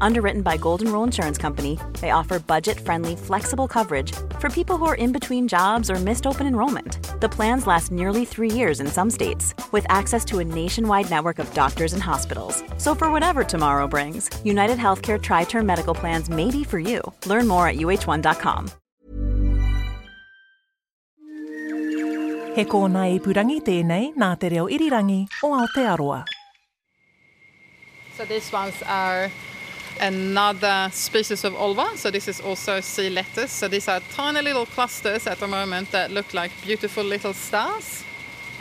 Underwritten by Golden Rule Insurance Company, they offer budget friendly, flexible coverage for people who are in between jobs or missed open enrollment. The plans last nearly three years in some states, with access to a nationwide network of doctors and hospitals. So, for whatever tomorrow brings, United Healthcare Tri Term Medical Plans may be for you. Learn more at uhone.com. He kōna i purangi tēnei nā te reo irirangi o Aotearoa. So these ones are another species of ulva. So this is also sea lettuce. So these are tiny little clusters at the moment that look like beautiful little stars.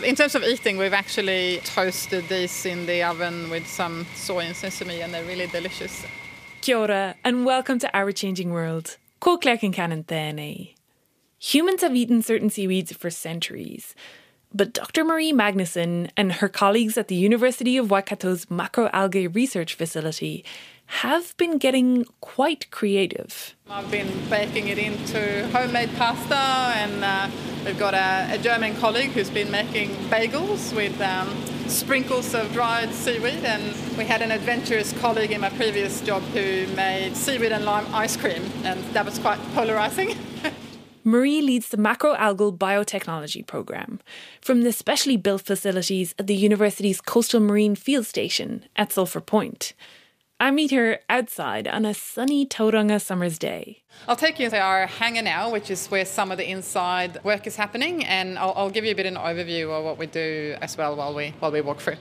In terms of eating, we've actually toasted these in the oven with some soy and sesame, and they're really delicious. Kia ora, and welcome to Our Changing World. Ko tēnei. Humans have eaten certain seaweeds for centuries. But Dr. Marie Magnusson and her colleagues at the University of Waikato's macroalgae research facility have been getting quite creative. I've been baking it into homemade pasta, and uh, we've got a, a, German colleague who's been making bagels with um, sprinkles of dried seaweed. And we had an adventurous colleague in my previous job who made seaweed and lime ice cream, and that was quite polarizing. Marie leads the macroalgal biotechnology program from the specially built facilities at the university's coastal marine field station at Sulphur Point. I meet her outside on a sunny Tauranga summer's day. I'll take you to our hangar now, which is where some of the inside work is happening, and I'll, I'll give you a bit of an overview of what we do as well while we while we walk through.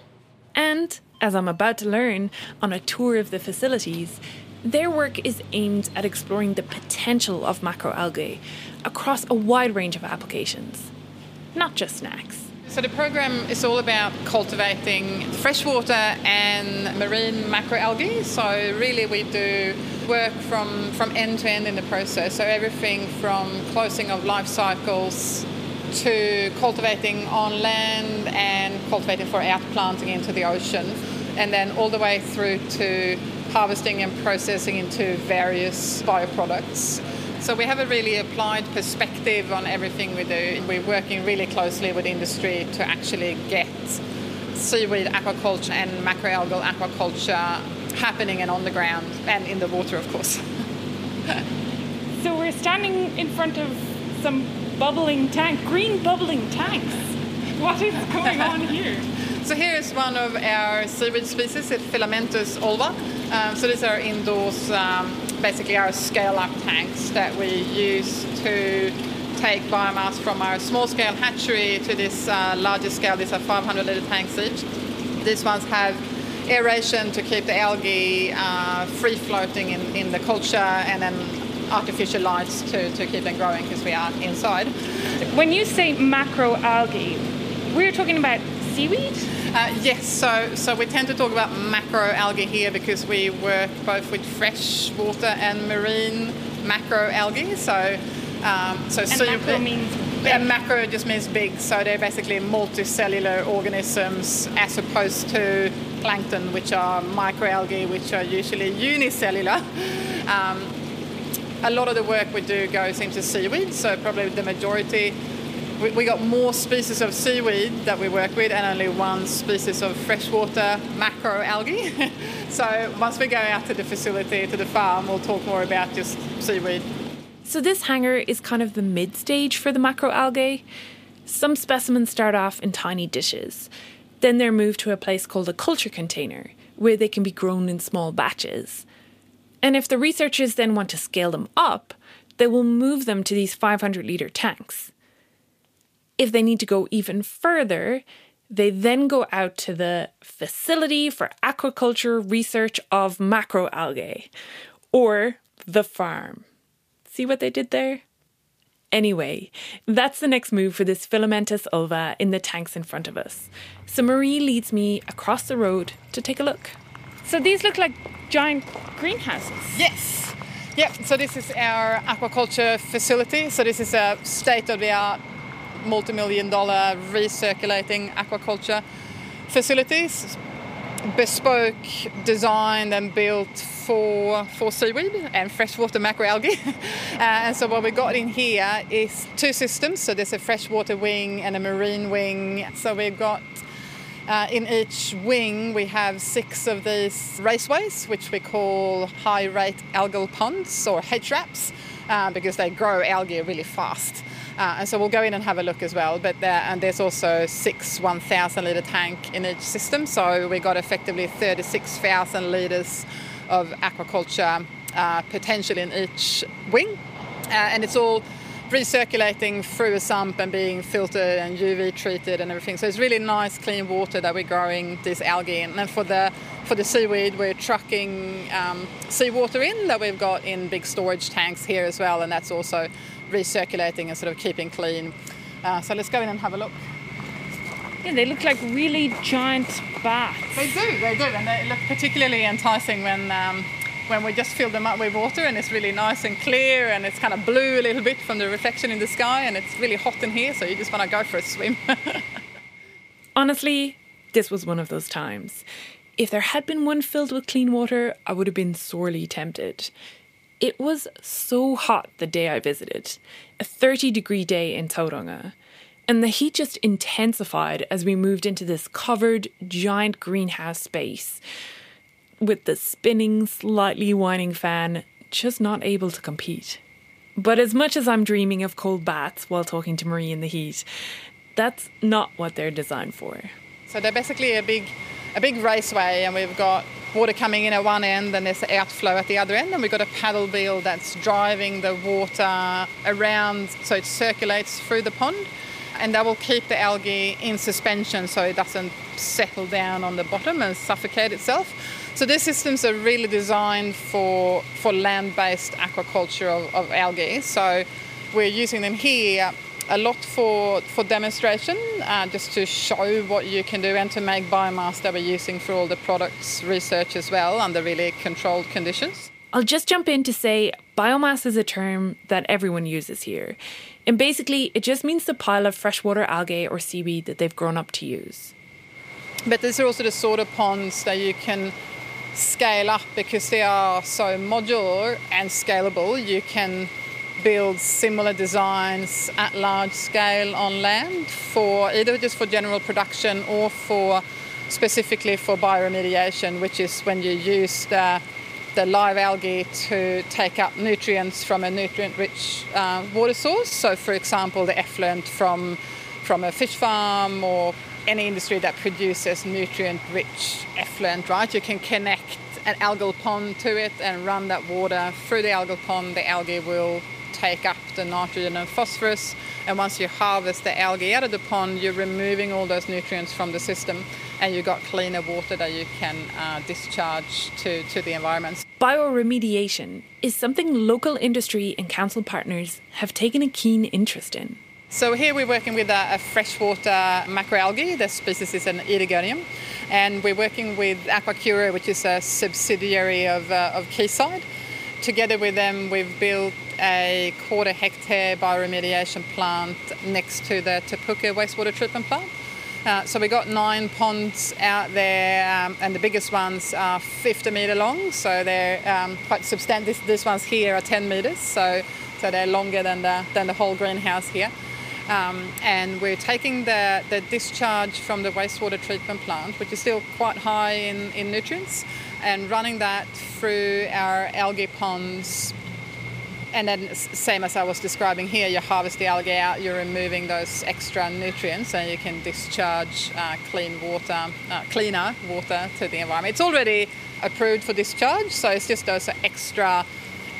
And as I'm about to learn on a tour of the facilities, their work is aimed at exploring the potential of macroalgae across a wide range of applications, not just snacks. So the program is all about cultivating freshwater and marine macroalgae. So really we do work from, from end to end in the process. So everything from closing of life cycles to cultivating on land and cultivating for outplanting into the ocean and then all the way through to harvesting and processing into various bioproducts. So we have a really applied perspective on everything we do. We're working really closely with industry to actually get seaweed aquaculture and macroalgal aquaculture happening and on the ground and in the water, of course. so we're standing in front of some bubbling tank, green bubbling tanks. What is going on here? So here is one of our seaweed species, it's Filamentous ulva. Um, so these are indoors, um, basically our scale-up tanks that we use to take biomass from our small-scale hatchery to this uh, larger scale. These are 500-litre tanks each. These ones have aeration to keep the algae uh, free floating in, in the culture and then artificial lights to, to keep them growing because we are inside. When you say macroalgae, we're talking about seaweed? Uh, yes, so so we tend to talk about macroalgae here because we work both with fresh water and marine macroalgae. So um, so, and so macro means big. And macro just means big. So they're basically multicellular organisms as opposed to plankton, which are microalgae, which are usually unicellular. Um, a lot of the work we do goes into seaweed, so probably the majority we, got more species of seaweed that we work with and only one species of freshwater macroalgae. so once we go out to the facility, to the farm, we'll talk more about just seaweed. So this hangar is kind of the mid stage for the macroalgae. Some specimens start off in tiny dishes. Then they're moved to a place called a culture container, where they can be grown in small batches. And if the researchers then want to scale them up, they will move them to these 500 litre tanks. If they need to go even further, they then go out to the Facility for Aquaculture Research of Macroalgae, or the farm. See what they did there? Anyway, that's the next move for this filamentous ulva in the tanks in front of us. So Marie leads me across the road to take a look. So these look like giant greenhouses. Yes. Yep. So this is our aquaculture facility. So this is a state of the art multi-million dollar recirculating aquaculture facilities. bespoke, designed and built for for seaweed and freshwater macroalgae. uh, and so what we got in here is two systems. So there's a freshwater wing and a marine wing. So we've got uh, in each wing, we have six of these raceways, which we call high rate algal ponds or HRAPs, uh, because they grow algae really fast. Uh, and so we'll go in and have a look as well. But there, and there's also six 1,000 litre tank in each system, so we got effectively 36,000 litres of aquaculture uh, potential in each wing, uh, and it's all recirculating through a sump and being filtered and UV treated and everything. So it's really nice, clean water that we're growing this algae in. And for the for the seaweed, we're trucking um, seawater in that we've got in big storage tanks here as well, and that's also recirculating and sort of keeping clean. Uh, so let's go in and have a look. Yeah, they look like really giant bats. They do, they do, and they look particularly enticing when um, when we just fill them up with water and it's really nice and clear and it's kind of blue a little bit from the reflection in the sky and it's really hot in here, so you just want to go for a swim. Honestly, this was one of those times. If there had been one filled with clean water, I would have been sorely tempted. It was so hot the day I visited, a 30 degree day in Tauranga. And the heat just intensified as we moved into this covered, giant greenhouse space with the spinning, slightly whining fan just not able to compete. But as much as I'm dreaming of cold baths while talking to Marie in the heat, that's not what they're designed for. So they're basically a big, a big raceway, and we've got water coming in at one end, and there's an outflow at the other end, and we've got a paddle wheel that's driving the water around so it circulates through the pond, and that will keep the algae in suspension so it doesn't settle down on the bottom and suffocate itself. So these systems are really designed for, for land-based aquaculture of, of algae. So we're using them here a lot for, for demonstration, uh, just to show what you can do and to make biomass that we're using for all the products research as well under really controlled conditions. I'll just jump in to say biomass is a term that everyone uses here. And basically, it just means the pile of freshwater algae or seaweed that they've grown up to use. But these are also the sort of ponds that you can scale up because they are so modular and scalable. You can build similar designs at large scale on land for either just for general production or for specifically for bioremediation, which is when you use the, the live algae to take up nutrients from a nutrient rich uh, water source. So, for example, the effluent from, from a fish farm or any industry that produces nutrient rich effluent, right? You can connect an algal pond to it and run that water through the algal pond. The algae will take up the nitrogen and phosphorus. And once you harvest the algae out of the pond, you're removing all those nutrients from the system and you've got cleaner water that you can uh, discharge to, to the environment. Bioremediation is something local industry and council partners have taken a keen interest in. So here we're working with a, a freshwater macroalgae. The species is an Oedogonium. And we're working with Aquacura, which is a subsidiary of, uh, of Quayside. Together with them, we've built a quarter hectare bioremediation plant next to the Te Puke wastewater treatment plant. Uh, so we got nine ponds out there, um, and the biggest ones are 50 metre long, so they're um, quite substantial. This, this ones here are 10 metres, so so they're longer than the than the whole greenhouse here. Um, and we're taking the, the discharge from the wastewater treatment plant, which is still quite high in, in nutrients, and running that through our algae ponds. And then, same as I was describing here, you harvest the algae out, you're removing those extra nutrients, and you can discharge uh, clean water, uh, cleaner water to the environment. It's already approved for discharge, so it's just those extra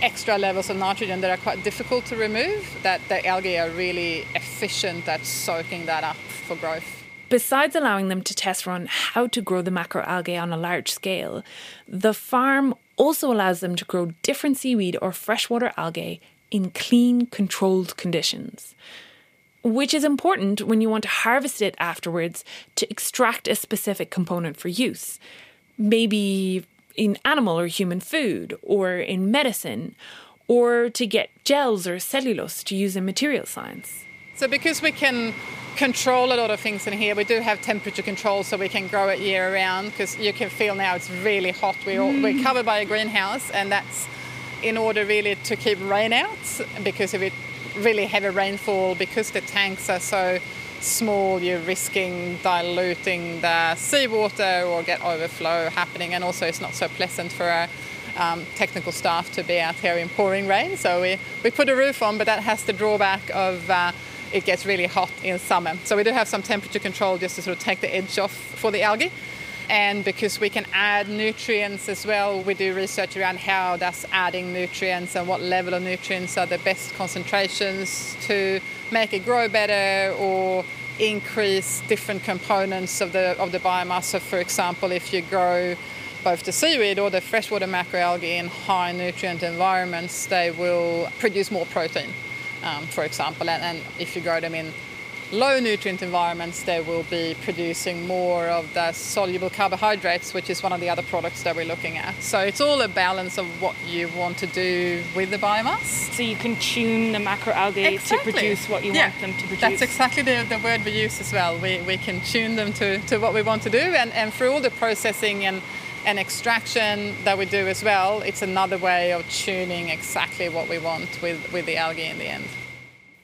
extra levels of nitrogen that are quite difficult to remove, that the algae are really efficient at soaking that up for growth. Besides allowing them to test run how to grow the macroalgae on a large scale, the farm also allows them to grow different seaweed or freshwater algae in clean, controlled conditions. Which is important when you want to harvest it afterwards to extract a specific component for use. Maybe in animal or human food or in medicine or to get gels or cellulose to use in material science. So because we can control a lot of things in here, we do have temperature control so we can grow it year round because you can feel now it's really hot. We all, We're covered by a greenhouse and that's in order really to keep rain out because if it really heavy rainfall, because the tanks are so small, you're risking diluting the seawater or get overflow happening and also it's not so pleasant for our um, technical staff to be out here in pouring rain. So we, we put a roof on, but that has the drawback of uh, it gets really hot in summer. So we do have some temperature control just to sort of take the edge off for the algae. And because we can add nutrients as well, we do research around how does adding nutrients and what level of nutrients are the best concentrations to make it grow better or increase different components of the of the biomass. So for example, if you grow both the seaweed or the freshwater macroalgae in high nutrient environments, they will produce more protein, um, for example. And, and if you grow them in low nutrient environments, they will be producing more of the soluble carbohydrates, which is one of the other products that we're looking at. So it's all a balance of what you want to do with the biomass. So you can tune the macroalgae Exactly. to produce what you Yeah, want them to produce. That's exactly the, the word we use as well. We, we can tune them to, to what we want to do, and, and through all the processing and, and extraction that we do as well, it's another way of tuning exactly what we want with, with the algae in the end.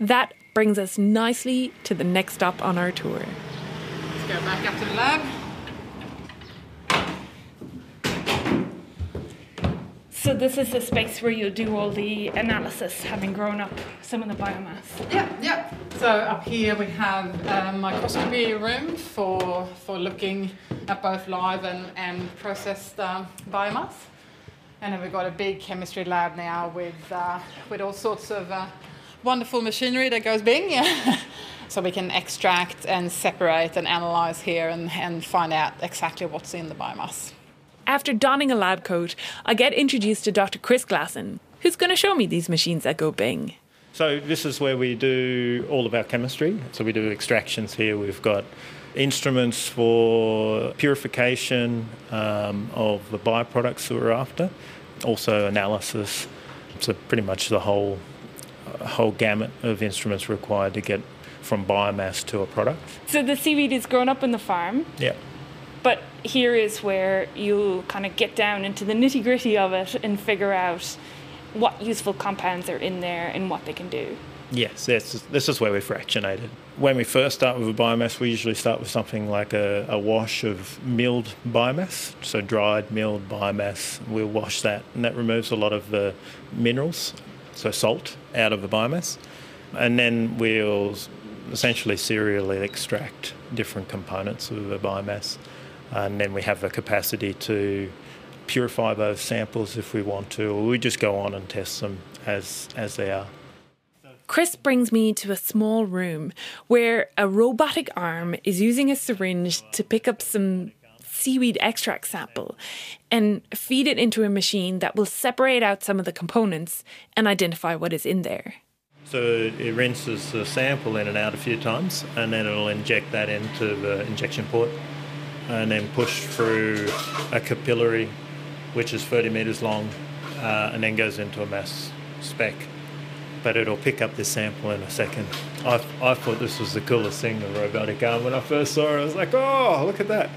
That brings us nicely to the next stop on our tour. Let's go back up to the lab. So this is the space where you'll do all the analysis, having grown up some of the biomass. Yeah, yeah. So up here we have a microscopy room for for looking at both live and, and processed uh, biomass. And then we've got a big chemistry lab now with uh, with all sorts of uh, wonderful machinery that goes bing. Yeah. so we can extract and separate and analyze here and, and find out exactly what's in the biomass. After donning a lab coat, I get introduced to Dr. Chris Glasson, who's going to show me these machines that go bing. So this is where we do all of our chemistry. So we do extractions here. We've got instruments for purification um, of the byproducts that we're after, also analysis. So pretty much the whole uh, whole gamut of instruments required to get from biomass to a product. So the seaweed is grown up in the farm, Yeah. but here is where you kind of get down into the nitty gritty of it and figure out what useful compounds are in there and what they can do. Yes, this is, this is where we fractionate it. When we first start with a biomass, we usually start with something like a, a wash of milled biomass, so dried milled biomass. We'll wash that, and that removes a lot of the minerals, so salt, out of the biomass. And then we'll essentially serially extract different components of the biomass. And then we have the capacity to purify those samples if we want to, or we just go on and test them as, as they are. Chris brings me to a small room where a robotic arm is using a syringe to pick up some seaweed extract sample and feed it into a machine that will separate out some of the components and identify what is in there. So it rinses the sample in and out a few times, and then it'll inject that into the injection port, and then push through a capillary, which is 30 metres long, uh, and then goes into a mass spec. But it'll pick up this sample in a second. I, I thought this was the coolest thing, the robotic arm. When I first saw it, I was like, oh, look at that.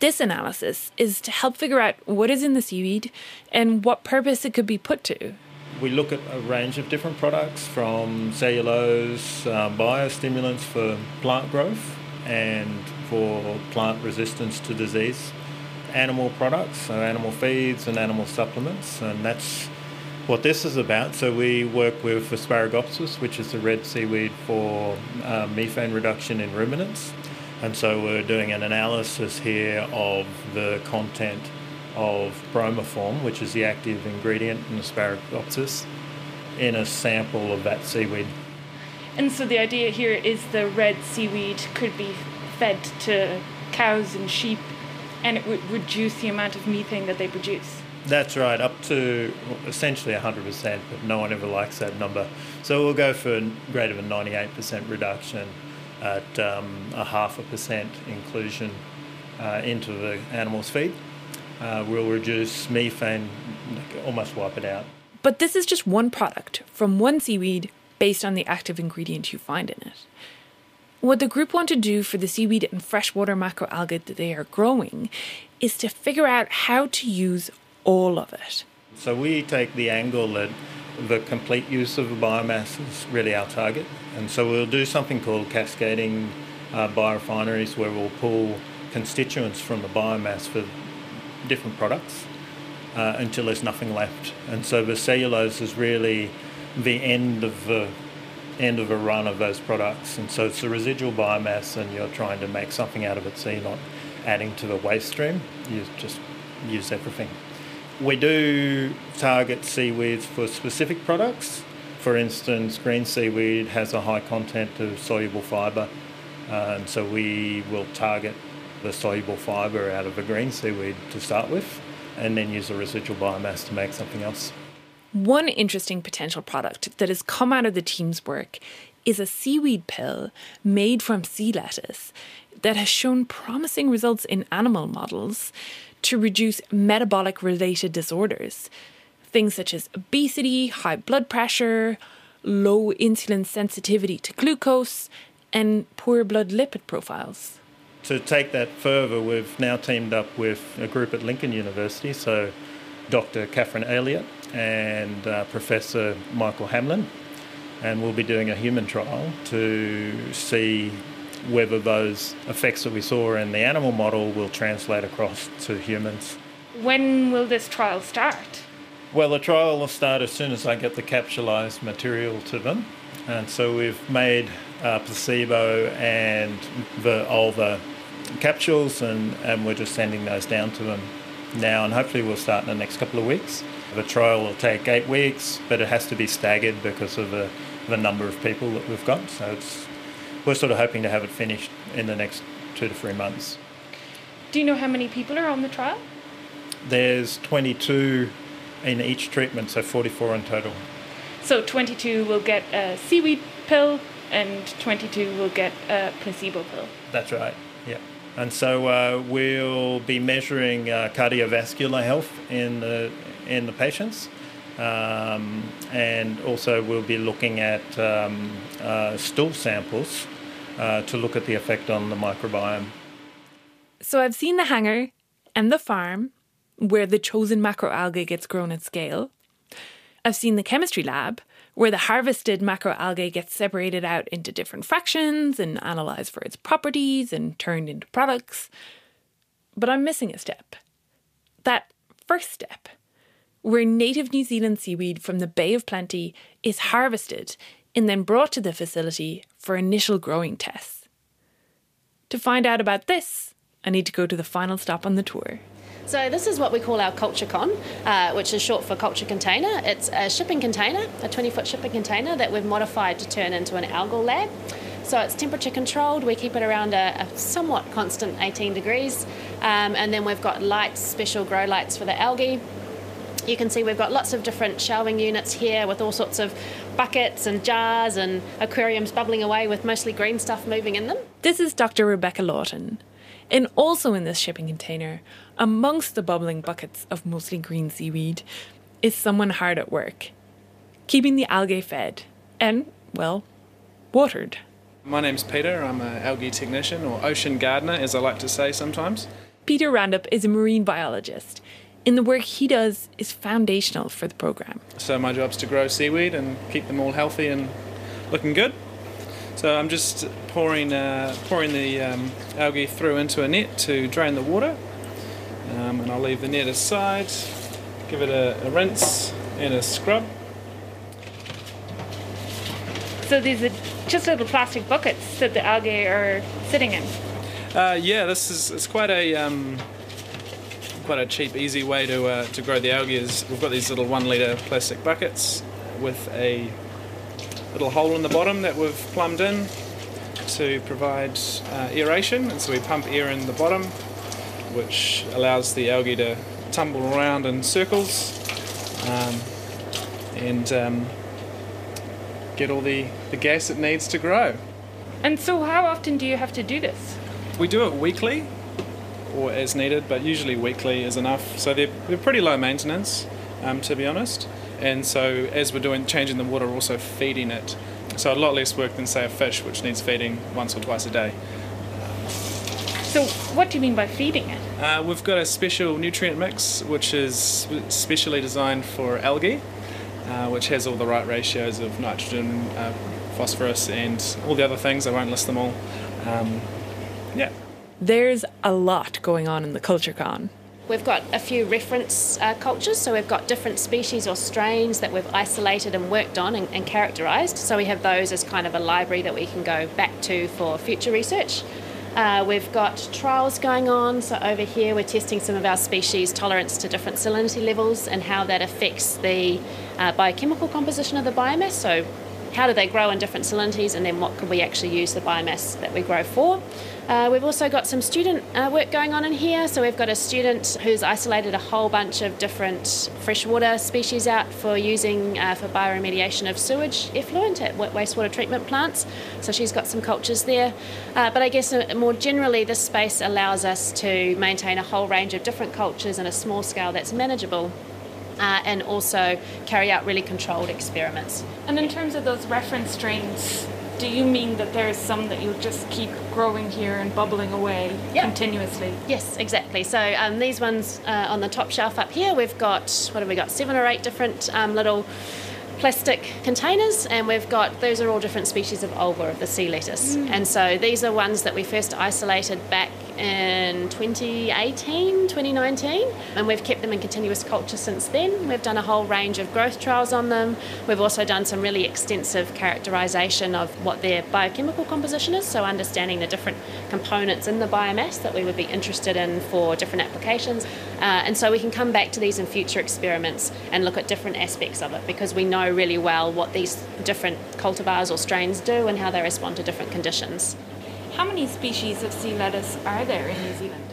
This analysis is to help figure out what is in the seaweed and what purpose it could be put to. We look at a range of different products from cellulose, um, biostimulants for plant growth and for plant resistance to disease, animal products, so animal feeds and animal supplements, and that's what this is about. So we work with Asparagopsis, which is the red seaweed for uh, methane reduction in ruminants. And so we're doing an analysis here of the content of bromoform, which is the active ingredient in Asparagopsis, in a sample of that seaweed. And so the idea here is the red seaweed could be fed to cows and sheep and it would reduce the amount of methane that they produce. That's right, up to essentially 100%, but no one ever likes that number. So we'll go for greater than 98% reduction at um, a half a percent inclusion uh, into the animal's feed. Uh, we'll reduce methane, like, almost wipe it out. But this is just one product from one seaweed based on the active ingredient you find in it. What the group want to do for the seaweed and freshwater macroalgae that they are growing is to figure out how to use all of it. So we take the angle that the complete use of biomass is really our target. And so we'll do something called cascading uh, biorefineries where we'll pull constituents from the biomass for different products uh, until there's nothing left. And so the cellulose is really the end of the end of a run of those products. And so it's the residual biomass, and you're trying to make something out of it. So you're not adding to the waste stream. You just use everything. We do target seaweeds for specific products. For instance, green seaweed has a high content of soluble fibre, uh, and so we will target the soluble fibre out of a green seaweed to start with, and then use the residual biomass to make something else. One interesting potential product that has come out of the team's work is a seaweed pill made from sea lettuce that has shown promising results in animal models to reduce metabolic related disorders. Things such as obesity, high blood pressure, low insulin sensitivity to glucose, and poor blood lipid profiles. To take that further, we've now teamed up with a group at Lincoln University, so Dr. Catherine Elliott and uh, Professor Michael Hamlin, and we'll be doing a human trial to see whether those effects that we saw in the animal model will translate across to humans. When will this trial start? Well, the trial will start as soon as I get the capsulized material to them. And so we've made uh, placebo and the, all the capsules, and, and we're just sending those down to them now. And hopefully, we'll start in the next couple of weeks. The trial will take eight weeks, but it has to be staggered because of the, the number of people that we've got. So it's, we're sort of hoping to have it finished in the next two to three months. Do you know how many people are on the trial? There's 22 in each treatment, so 44 in total. So 22 will get a seaweed pill and 22 will get a placebo pill. That's right, yeah. And so uh, we'll be measuring uh, cardiovascular health in the in the patients. Um, and also, we'll be looking at um, uh, stool samples uh, to look at the effect on the microbiome. So, I've seen the hangar and the farm where the chosen macroalgae gets grown at scale. I've seen the chemistry lab where the harvested macroalgae gets separated out into different fractions and analysed for its properties and turned into products. But I'm missing a step. That first step where native New Zealand seaweed from the Bay of Plenty is harvested and then brought to the facility for initial growing tests. To find out about this, I need to go to the final stop on the tour. So this is what we call our culture con, uh, which is short for culture container. It's a shipping container, a 20-foot shipping container that we've modified to turn into an algal lab. So it's temperature controlled. We keep it around a, a somewhat constant 18 degrees, um, and then we've got lights, special grow lights for the algae. You can see we've got lots of different shelving units here with all sorts of buckets and jars and aquariums bubbling away with mostly green stuff moving in them. This is Dr. Rebecca Lawton. And also in this shipping container, amongst the bubbling buckets of mostly green seaweed, is someone hard at work, keeping the algae fed and, well, watered. My name's Peter. I'm an algae technician, or ocean gardener, as I like to say sometimes. Peter Randup is a marine biologist and the work he does is foundational for the program. So my job's to grow seaweed and keep them all healthy and looking good. So I'm just pouring uh, pouring the um, algae through into a net to drain the water, um, and I'll leave the net aside, give it a, a rinse and a scrub. So these are just little plastic buckets that the algae are sitting in. Uh, yeah, this is it's quite a um, quite a cheap, easy way to uh, to grow the algae. Is we've got these little one litre plastic buckets with a little hole in the bottom that we've plumbed in to provide uh, aeration, and so we pump air in the bottom, which allows the algae to tumble around in circles um, and um, get all the, the gas it needs to grow. And so, how often do you have to do this? We do it weekly or as needed, but usually weekly is enough. So they're, they're pretty low maintenance. um, to be honest. And so as we're doing changing the water, we're also feeding it. So a lot less work than say a fish, which needs feeding once or twice a day. So, what do you mean by feeding it? Uh, we've got a special nutrient mix, which is specially designed for algae, uh, which has all the right ratios of nitrogen, uh, phosphorus, and all the other things. I won't list them all. Um, yeah. There's a lot going on in the CultureCon. We've got a few reference uh, cultures, so we've got different species or strains that we've isolated and worked on and, and characterised. So we have those as kind of a library that we can go back to for future research. Uh, we've got trials going on. So over here, we're testing some of our species' tolerance to different salinity levels and how that affects the uh, biochemical composition of the biomass. So how do they grow in different salinities, and then what can we actually use the biomass that we grow for? Uh, we've also got some student uh, work going on in here. So we've got a student who's isolated a whole bunch of different freshwater species out for using uh, for bioremediation of sewage effluent at wastewater treatment plants. So she's got some cultures there. Uh, but I guess uh, more generally, this space allows us to maintain a whole range of different cultures in a small scale that's manageable. Uh, and also carry out really controlled experiments. And in terms of those reference strains, do you mean that there's some that you'll just keep growing here and bubbling away yep. continuously? Yes, exactly. So um, these ones uh, on the top shelf up here, we've got what have we got? Seven or eight different um, little plastic containers, and we've got those are all different species of ulva of the sea lettuce. Mm. And so these are ones that we first isolated back in 2018, 2019, and we've kept them in continuous culture since then. We've done a whole range of growth trials on them. We've also done some really extensive characterization of what their biochemical composition is, so understanding the different components in the biomass that we would be interested in for different applications. Uh, and so we can come back to these in future experiments and look at different aspects of it because we know really well what these different cultivars or strains do and how they respond to different conditions. How many species of sea lettuce are there in New Zealand?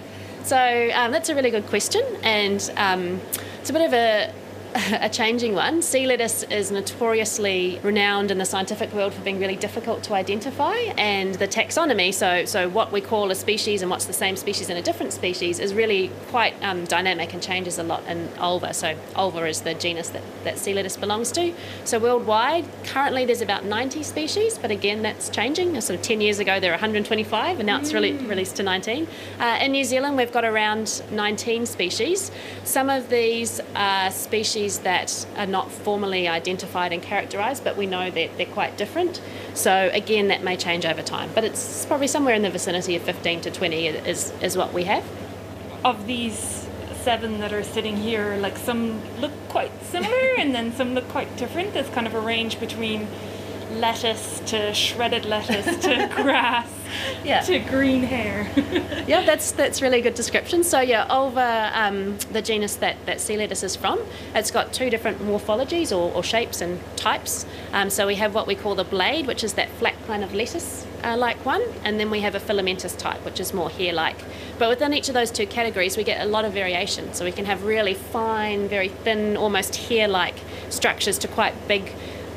So um, that's a really good question, and um, it's a bit of a a changing one. Sea lettuce is notoriously renowned in the scientific world for being really difficult to identify, and the taxonomy, so, so what we call a species and what's the same species in a different species, is really quite um, dynamic and changes a lot in ulva. So, ulva is the genus that, that sea lettuce belongs to. So, worldwide, currently there's about 90 species, but again, that's changing. Sort of 10 years ago, there were 125, and now it's really mm. released to 19. Uh, in New Zealand, we've got around 19 species. Some of these uh, species that are not formally identified and characterised, but we know that they're quite different. So again, that may change over time, but it's probably somewhere in the vicinity of 15 to 20 is, is what we have. Of these seven that are sitting here, like some look quite similar and then some look quite different. There's kind of a range between lettuce to shredded lettuce to grass yeah. to green hair. yeah, that's that's really good description. So yeah, ulva, um, the genus that, that sea lettuce is from, it's got two different morphologies or, or shapes and types. Um, so we have what we call the blade, which is that flat kind of lettuce uh, like one, and then we have a filamentous type, which is more hair like. But within each of those two categories, we get a lot of variation. So we can have really fine, very thin, almost hair like structures to quite big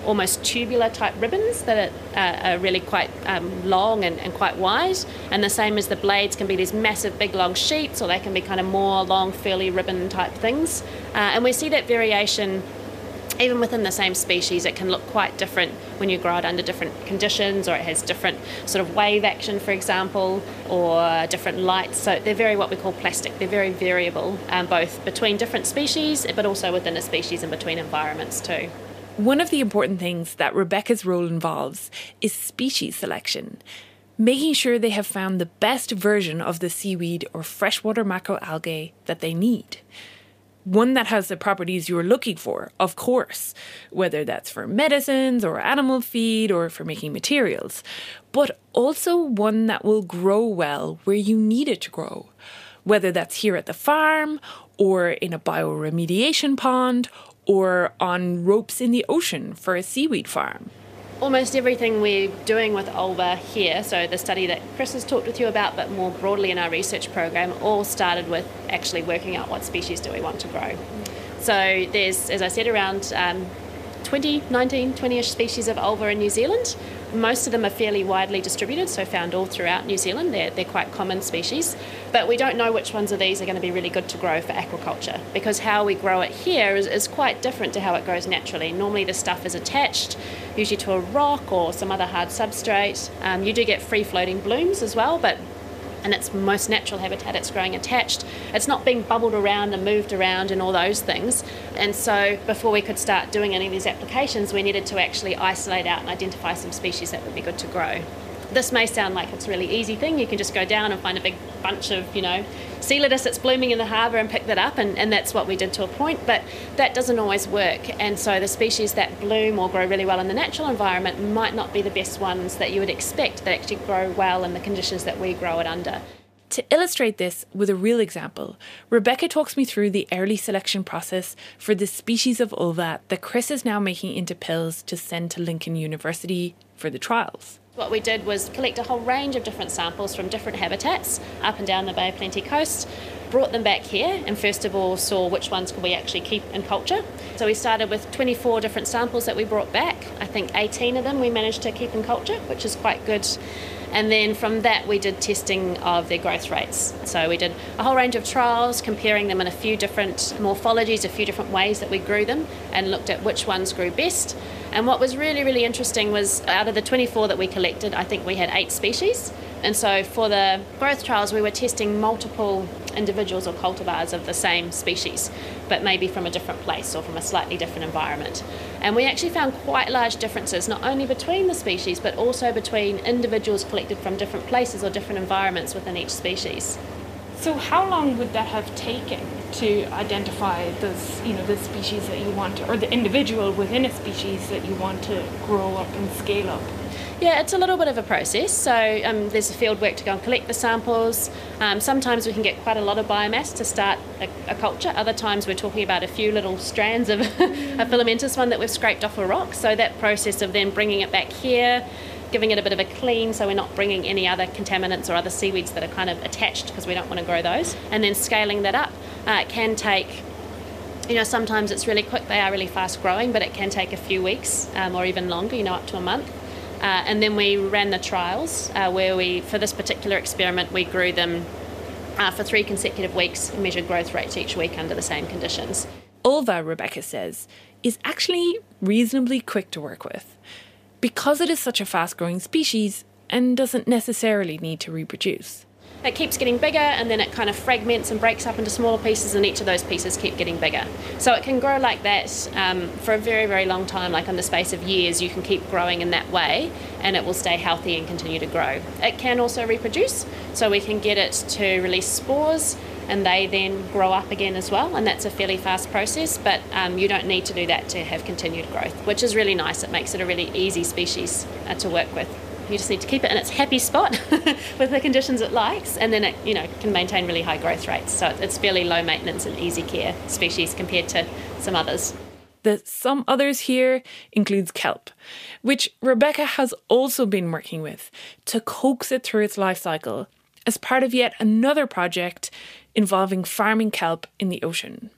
almost tubular type ribbons that are, uh, are really quite um, long and, and, quite wide. And the same as the blades can be these massive, big, long sheets, or they can be kind of more long, furly ribbon type things. Uh, and we see that variation even within the same species, it can look quite different when you grow it under different conditions, or it has different sort of wave action, for example, or different lights. So they're very what we call plastic. They're very variable, um, both between different species, but also within a species and between environments too. One of the important things that Rebecca's role involves is species selection, making sure they have found the best version of the seaweed or freshwater macroalgae that they need. One that has the properties you're looking for, of course, whether that's for medicines or animal feed or for making materials, but also one that will grow well where you need it to grow, whether that's here at the farm or in a bioremediation pond or on ropes in the ocean for a seaweed farm. Almost everything we're doing with Ulva here, so the study that Chris has talked with you about, but more broadly in our research program, all started with actually working out what species do we want to grow. So there's, as I said, around um, 20, 19, 20-ish species of ulva in New Zealand. Most of them are fairly widely distributed, so found all throughout New Zealand. They're, they're quite common species. But we don't know which ones of these are going to be really good to grow for aquaculture because how we grow it here is, is quite different to how it grows naturally. Normally, the stuff is attached, usually to a rock or some other hard substrate. Um, you do get free floating blooms as well, but in its most natural habitat, it's growing attached. It's not being bubbled around and moved around and all those things. And so, before we could start doing any of these applications, we needed to actually isolate out and identify some species that would be good to grow. This may sound like it's a really easy thing. You can just go down and find a big bunch of, you know, sea lettuce that's blooming in the harbour and pick that up, and, and that's what we did to a point. But that doesn't always work, and so the species that bloom or grow really well in the natural environment might not be the best ones that you would expect that actually grow well in the conditions that we grow it under. To illustrate this with a real example, Rebecca talks me through the early selection process for the species of ulva that Chris is now making into pills to send to Lincoln University for the trials. What we did was collect a whole range of different samples from different habitats up and down the Bay of Plenty coast, brought them back here, and first of all saw which ones could we actually keep in culture. So we started with 24 different samples that we brought back. I think 18 of them we managed to keep in culture, which is quite good. And then from that, we did testing of their growth rates. So we did a whole range of trials, comparing them in a few different morphologies, a few different ways that we grew them, and looked at which ones grew best. And what was really, really interesting was out of the 24 that we collected, I think we had eight species. And so for the growth trials, we were testing multiple individuals or cultivars of the same species, but maybe from a different place or from a slightly different environment. And we actually found quite large differences, not only between the species, but also between individuals collected from different places or different environments within each species. So how long would that have taken to identify those, you know, the species that you want to, or the individual within a species that you want to grow up and scale up? Yeah, it's a little bit of a process. So um, there's a field work to go and collect the samples. Um, sometimes we can get quite a lot of biomass to start a, a culture. Other times we're talking about a few little strands of a filamentous one that we've scraped off a rock. So that process of then bringing it back here, giving it a bit of a clean so we're not bringing any other contaminants or other seaweeds that are kind of attached because we don't want to grow those. And then scaling that up uh, can take you know, sometimes it's really quick, they are really fast growing, but it can take a few weeks um, or even longer, you know, up to a month. Uh, and then we ran the trials uh, where we, for this particular experiment, we grew them uh, for three consecutive weeks and measured growth rates each week under the same conditions. Ulva, Rebecca says, is actually reasonably quick to work with because it is such a fast growing species and doesn't necessarily need to reproduce. It keeps getting bigger and then it kind of fragments and breaks up into smaller pieces, and each of those pieces keep getting bigger. So it can grow like that um, for a very, very long time, like in the space of years, you can keep growing in that way and it will stay healthy and continue to grow. It can also reproduce, so we can get it to release spores and they then grow up again as well. And that's a fairly fast process, but um, you don't need to do that to have continued growth, which is really nice. It makes it a really easy species uh, to work with. You just need to keep it in its happy spot with the conditions it likes, and then it you know can maintain really high growth rates. So it's fairly low maintenance and easy care species compared to some others. The some others here includes kelp, which Rebecca has also been working with to coax it through its life cycle as part of yet another project involving farming kelp in the ocean.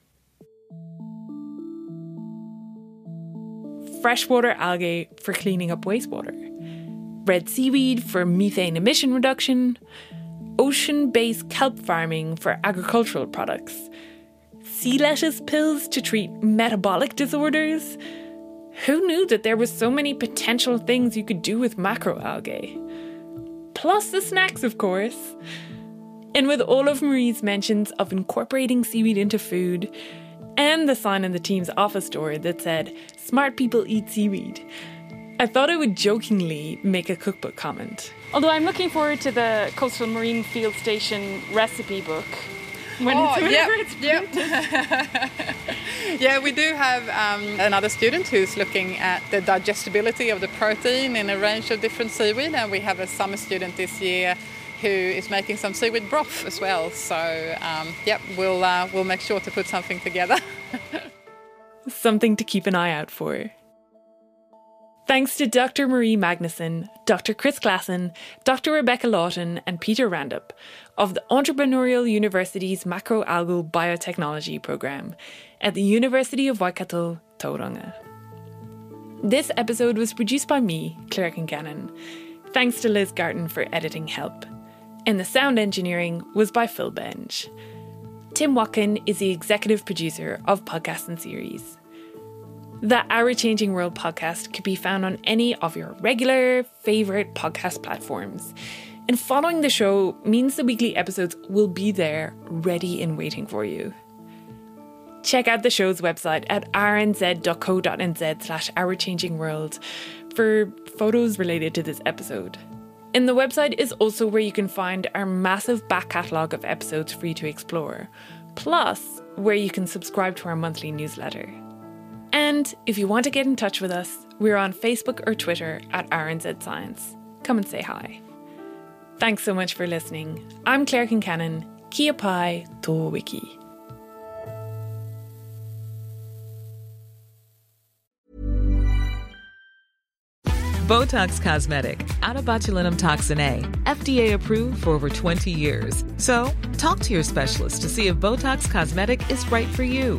Freshwater algae for cleaning up wastewater, red seaweed for methane emission reduction, ocean based kelp farming for agricultural products, sea lettuce pills to treat metabolic disorders. Who knew that there were so many potential things you could do with macroalgae? Plus the snacks, of course. And with all of Marie's mentions of incorporating seaweed into food, and the sign in the team's office door that said, Smart people eat seaweed, I thought I would jokingly make a cookbook comment. Although I'm looking forward to the Coastal Marine Field Station recipe book. When oh, it's, yep, it's yep. yeah, we do have um, another student who's looking at the digestibility of the protein in a range of different seaweed, and we have a summer student this year who is making some seaweed broth as well. So, um, yep, we'll uh, we'll make sure to put something together. something to keep an eye out for. Thanks to Dr. Marie Magnusson, Dr. Chris Glasson, Dr. Rebecca Lawton, and Peter Randup of the Entrepreneurial University's Macroalgal Biotechnology Programme at the University of Waikato, Tauranga. This episode was produced by me, Claire Concannon. Thanks to Liz Garton for editing help. And the sound engineering was by Phil Benge. Tim Watkin is the executive producer of Podcast and Series. The Our Changing World podcast can be found on any of your regular favourite podcast platforms. And following the show means the weekly episodes will be there, ready and waiting for you. Check out the show's website at rnz.co.nz slash Our Changing World for photos related to this episode. And the website is also where you can find our massive back catalogue of episodes for you to explore, plus where you can subscribe to our monthly newsletter. And if you want to get in touch with us, we're on Facebook or Twitter at RNZ Science. Come and say hi. Thanks so much for listening. I'm Claire Concannon. Kia pai tō wiki. Botox Cosmetic, out of botulinum toxin A, FDA approved for over 20 years. So, talk to your specialist to see if Botox Cosmetic is right for you.